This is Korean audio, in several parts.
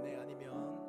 은혜 아니면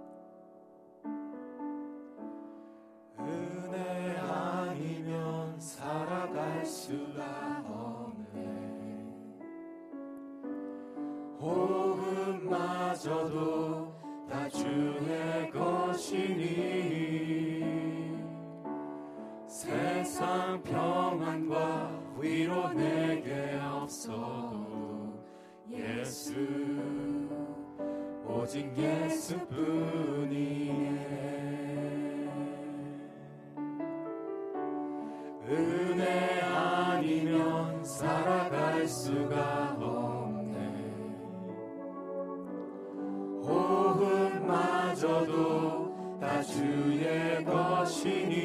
마저도 다 주의 것이니.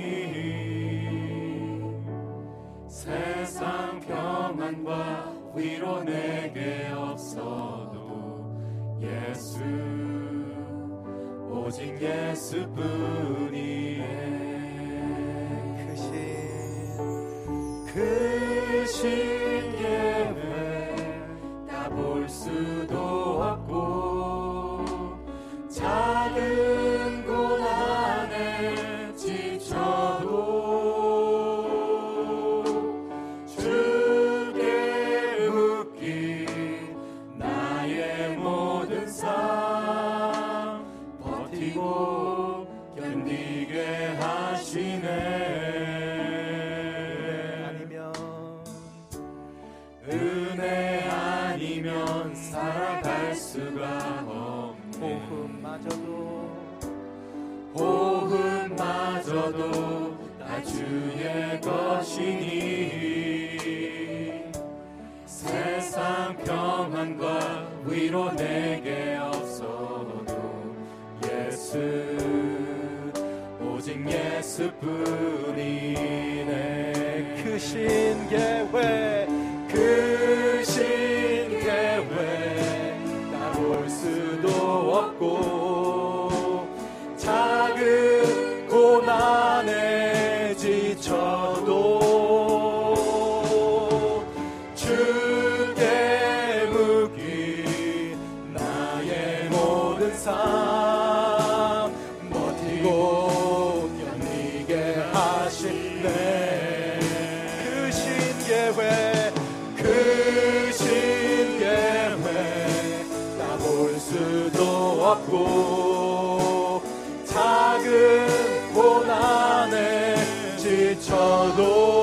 세상 평안과 위로 내게 없어도 예수 오직 예수뿐이네 크신 크 크신 계획 지쳐도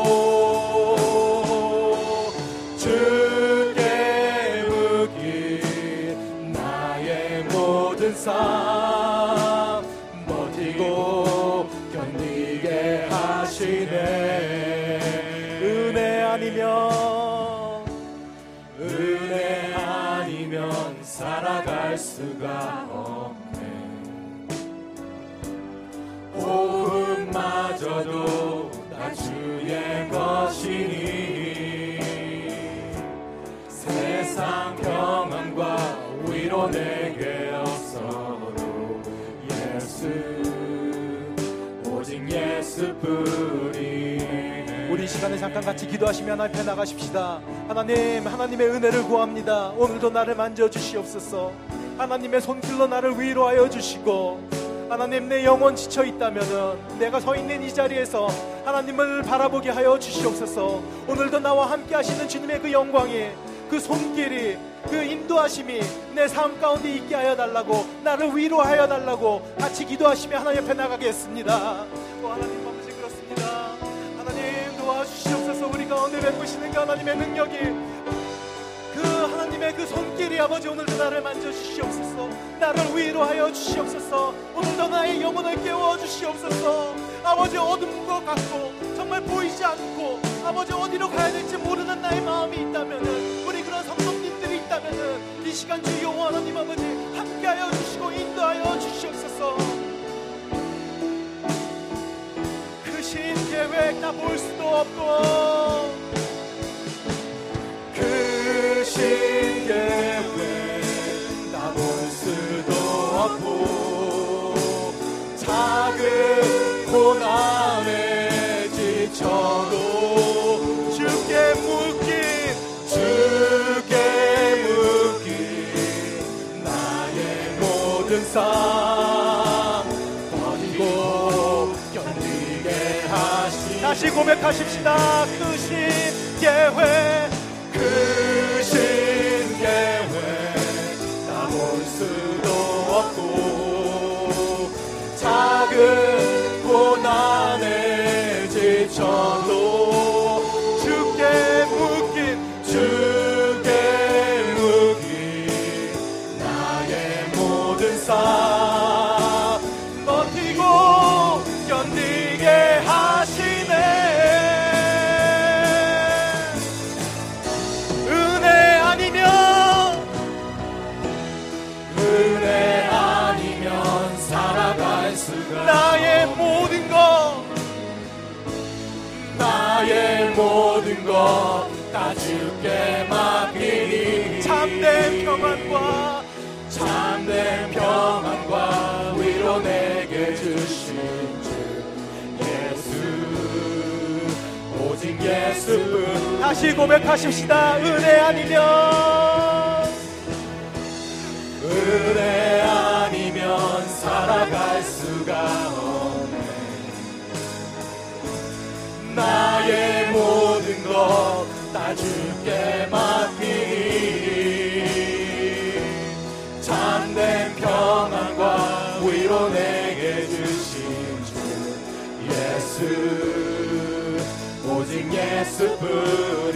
오직 예수뿐이네 우리 이 시간에 잠깐 같이 기도하시며 하나님 앞에 나가십시다. 하나님, 하나님의 은혜를 구합니다. 오늘도 나를 만져 주시옵소서. 하나님의 손길로 나를 위로하여 주시고, 하나님 내 영혼 지쳐 있다면은 내가 서 있는 이 자리에서 하나님을 바라보게 하여 주시옵소서. 오늘도 나와 함께 하시는 주님의 그 영광이 그 손길이 그 인도하심이 내 삶 가운데 있게 하여 달라고 나를 위로하여 달라고 같이 기도하시며 하나님 앞에 나가겠습니다. 오, 하나님 아버지 그렇습니다. 하나님 도와주시옵소서 우리 가운데 베푸시는 그 하나님의 능력이 그 하나님의 그 손길이 아버지 오늘도 나를 만져주시옵소서 나를 위로하여 주시옵소서 오늘도 나의 영혼을 깨워 주시옵소서 아버지 것 같고 정말 보이지 않고 아버지 어디로 가야 될지 모르는 나의 마음이 있다면은 성도님들이 있다면은 이 시간 주 여호와 하나님 아버지 함께하여 주시고 인도하여 주시옵소서. 크신 계획 다 볼 수도 없고 크신 계획 다 볼 수도 없고 작은 고난에 지쳐도 버티고 견디게 하시 다시 고백하십시다. 크신 계획 크신 계획. 다볼 수도 없고 작은 나의 모든 것 나의 모든 것 다 주께 맡기니. 참된 평안과 참된 평안과 위로 내게 주신 주 예수. 오직 예수뿐 다시 고백하십시다. 은혜 아니면 은혜 아니면 살아갈 없네 나의 모든 것 다 주께 맡기니 참된 평안과 위로 내게 주신 주 예수 오직 예수뿐이네.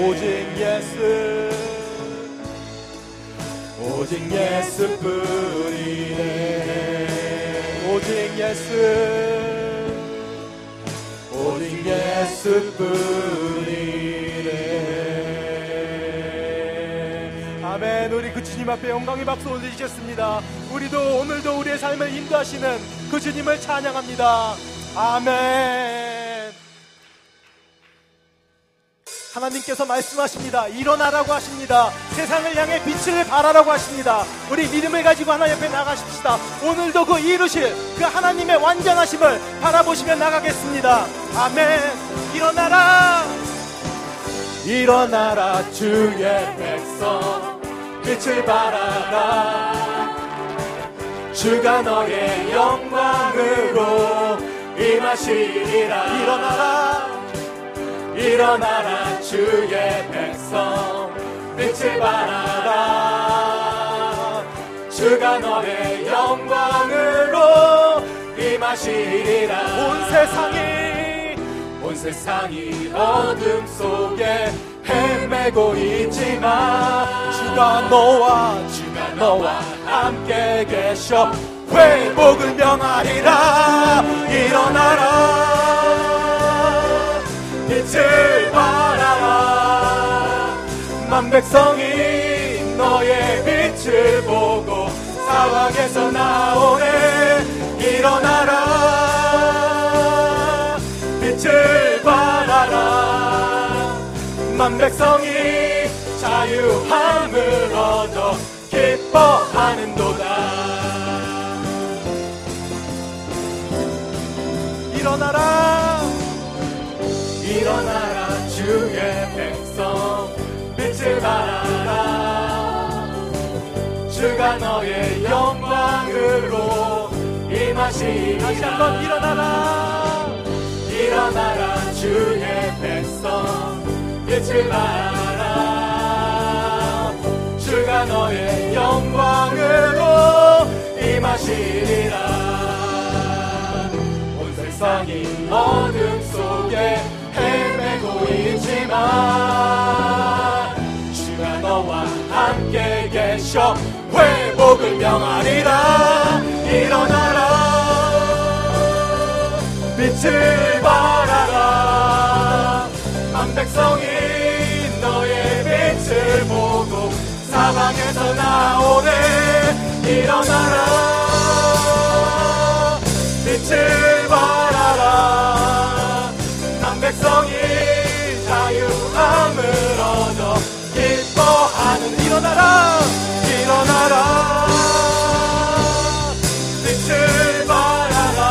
오직 예수 오직 오직 예수. 오직 예수뿐이네 아멘. 우리 그 주님 앞에 영광의 박수 올리셨습니다. 우리도 오늘도 우리의 삶을 인도하시는 그 주님을 찬양합니다. 아멘 하나님께서 말씀하십니다. 일어나라고 하십니다. 세상을 향해 빛을 발하라고 하십니다. 우리 믿음을 가지고 하나님 옆에 나가십시다. 오늘도 그 이루실 그 하나님의 완전하심을 바라보시며 나가겠습니다. 아멘. 일어나라. 일어나라 주의 백성. 빛을 발하라. 주가 너의 영광으로 임하시리라. 일어나라 일어나라 주의 백성. 빛을 발하라. 주가 너의 영광으로 임하시리라. 온 세상이 온 세상이 어둠 속에 헤매고 있지만 주가 너와 주가 너와 함께 계셔. 회복을 명하리라. 일어나라 빛을 발하라. 만 백성이 너의 빛을 보고 사방에서 나오네. 일어나라. 빛을 발하라. 만 백성이 자유함을 얻어 기뻐하는도다. 일어나라 일어나라 주의 백성. 빛을 발하라. 주가 너의 영광으로 임하시리라. 한번 일어나라. 일어나라 주의 백성. 빛을 발하라. 주가 너의 영광으로 임하시리라. 온 세상이 어둠 있지만 주가 너와 함께 계셔 회복을 명하리라 일어나라. 빛을 발하라. 만 백성이 너의 빛을 보고 사방에서 나오네. 일어나라 일어나라 일어나라. 빛을 발하라.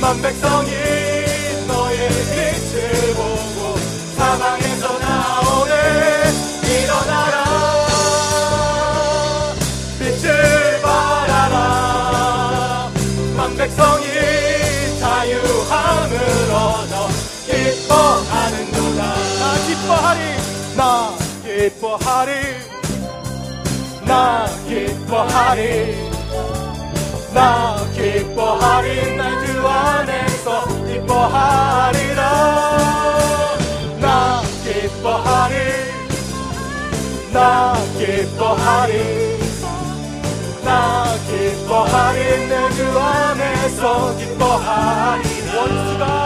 만백성이 너의 빛을 보고 사방에서 나오네. 일어나라. 빛을 발하라. 만백성이 기뻐하리. 나 기뻐하리. 나 기뻐하리. 나주 안에서 기뻐하리라. 나 기뻐하리. 나 기뻐하리. 나 기뻐하리. 내 주 안에서 기뻐하리 원수가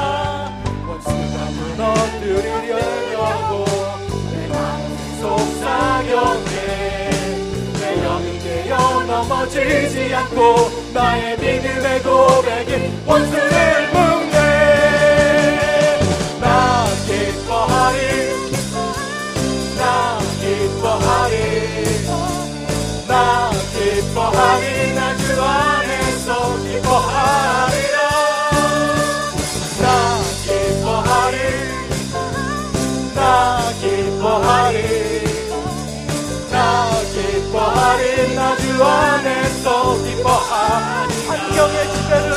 속삭였네 내 영이 되어 넘어지지 않고 나의 믿음의 고백이 원수를 주 안에서 기뻐하리 환경의 지배를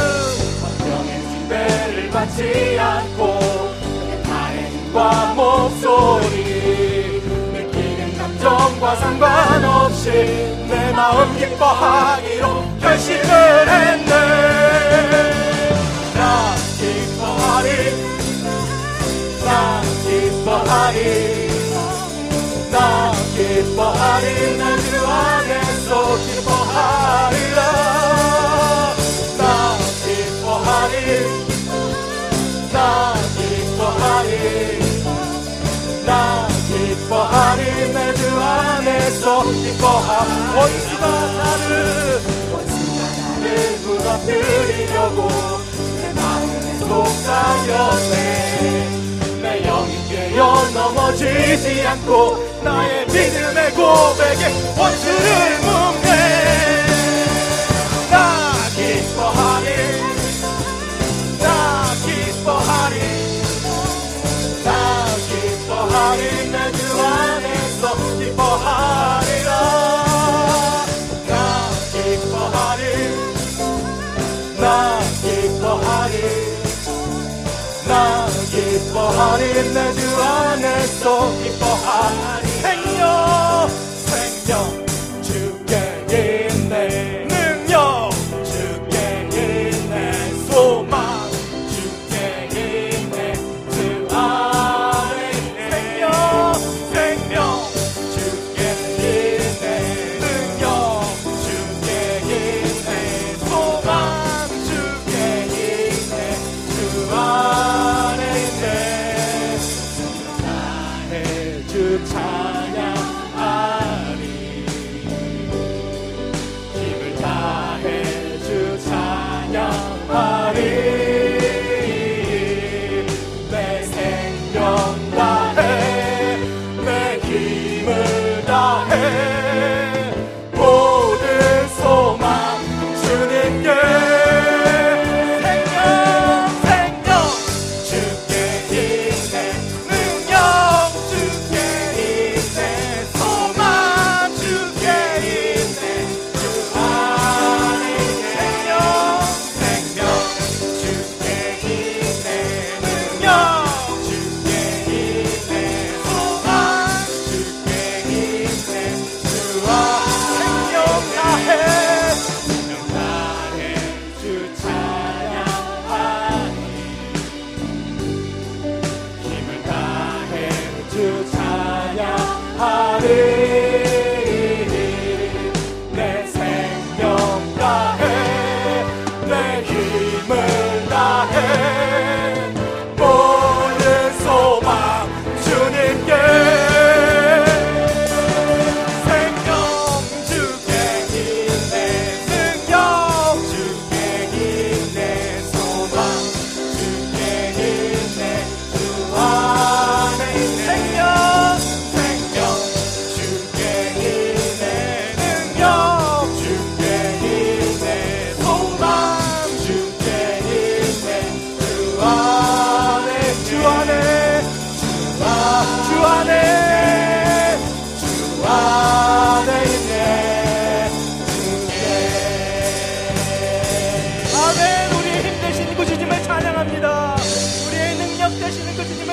환경의 지배를 받지 않고 다행과 목소리 느끼는 감정과 상관없이 내 마음 기뻐하기로 결심을 했네. 나 기뻐하리 나 기뻐하리 나 기뻐하리 나주 안에서 기뻐하리라. 나 기뻐하리. 나 기뻐하리. 나 기뻐하리. 내 주 안에서 기뻐하 원수가 나를 원수가 나를 무너뜨리려고 내 마음에 속삭였네. 내 깨어 넘어지지 않고 나의 믿음의 고백에 원수를 묶네. 나 기뻐하리. 나 기뻐하리. 나 기뻐하리. 내 주 안에서 기뻐하리라. 나 기뻐하리. 나 기뻐하리. 나 기뻐하리 내주안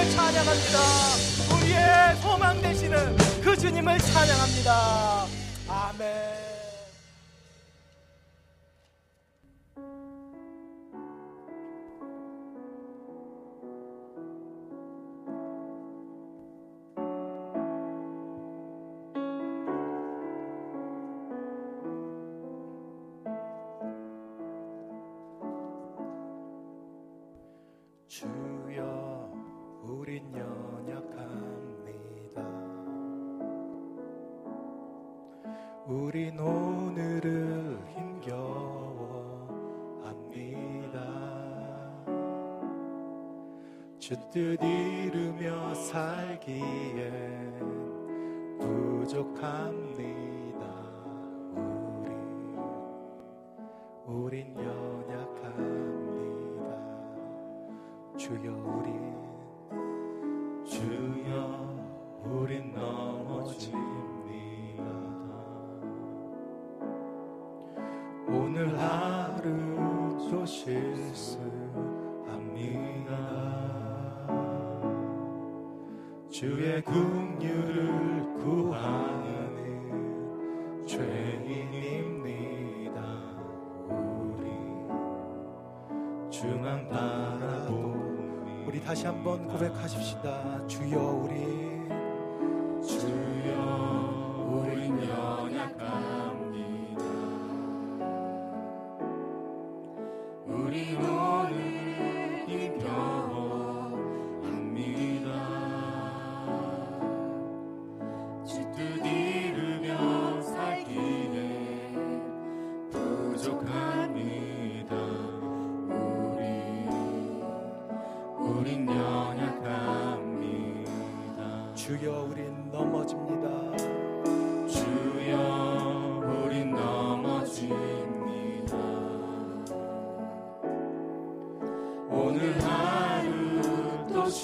주님을 찬양합니다. 우리의 소망 되시는 그 주님을 찬양합니다. 아멘. 주뜻 이루며 살기에 부족합니다. 주만 바라보 우리 다시 한번 고백하십시다. 주여 우리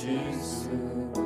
Jesus.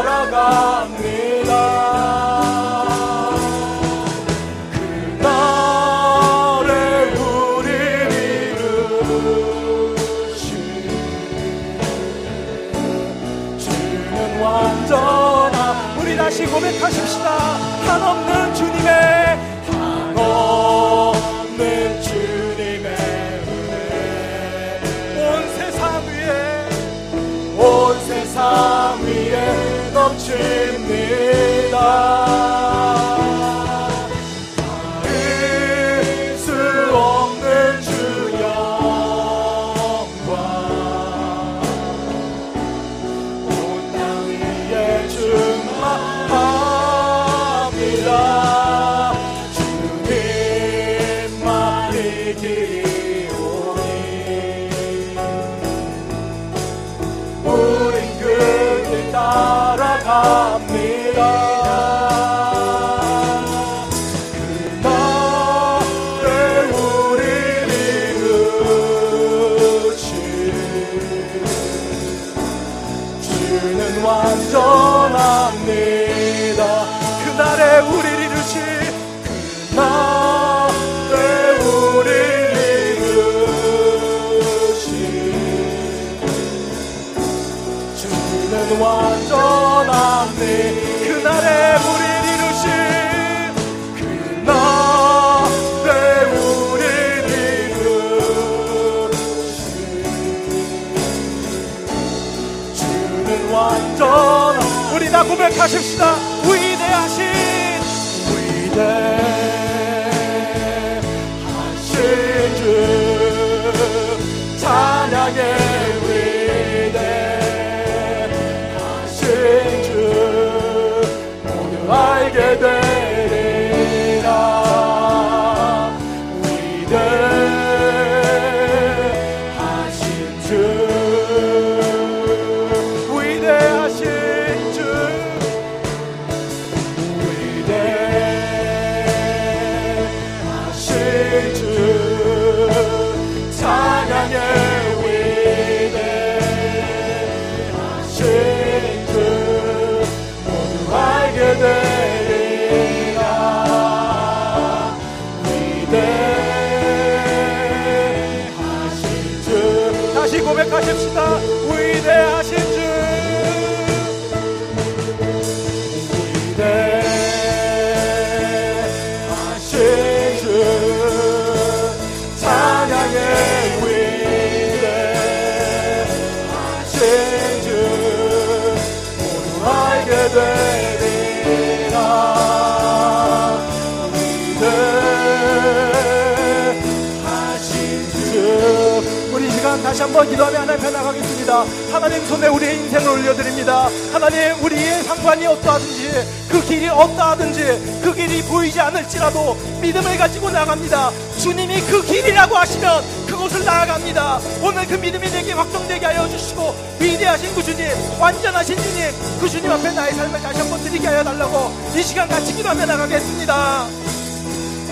살아가네 완전하네 그날에 우리 이루신 그날에 우리 이루신 주는 완전한 우리 다 고백하십시다. 한번 기도하며 하나님 앞에 나가겠습니다. 하나님 손에 우리의 인생을 올려드립니다. 하나님 우리의 상관이 어떠하든지 그 길이 어떠하든지 그 길이 보이지 않을지라도 믿음을 가지고 나갑니다. 주님이 그 길이라고 하시면 그곳을 나아갑니다. 오늘 그 믿음이 내게 확정되게 하여 주시고 위대하신 그 주님 완전하신 주님 그 주님 앞에 나의 삶을 다시 한번 드리게 하여 달라고 이 시간 같이 기도하며 나가겠습니다.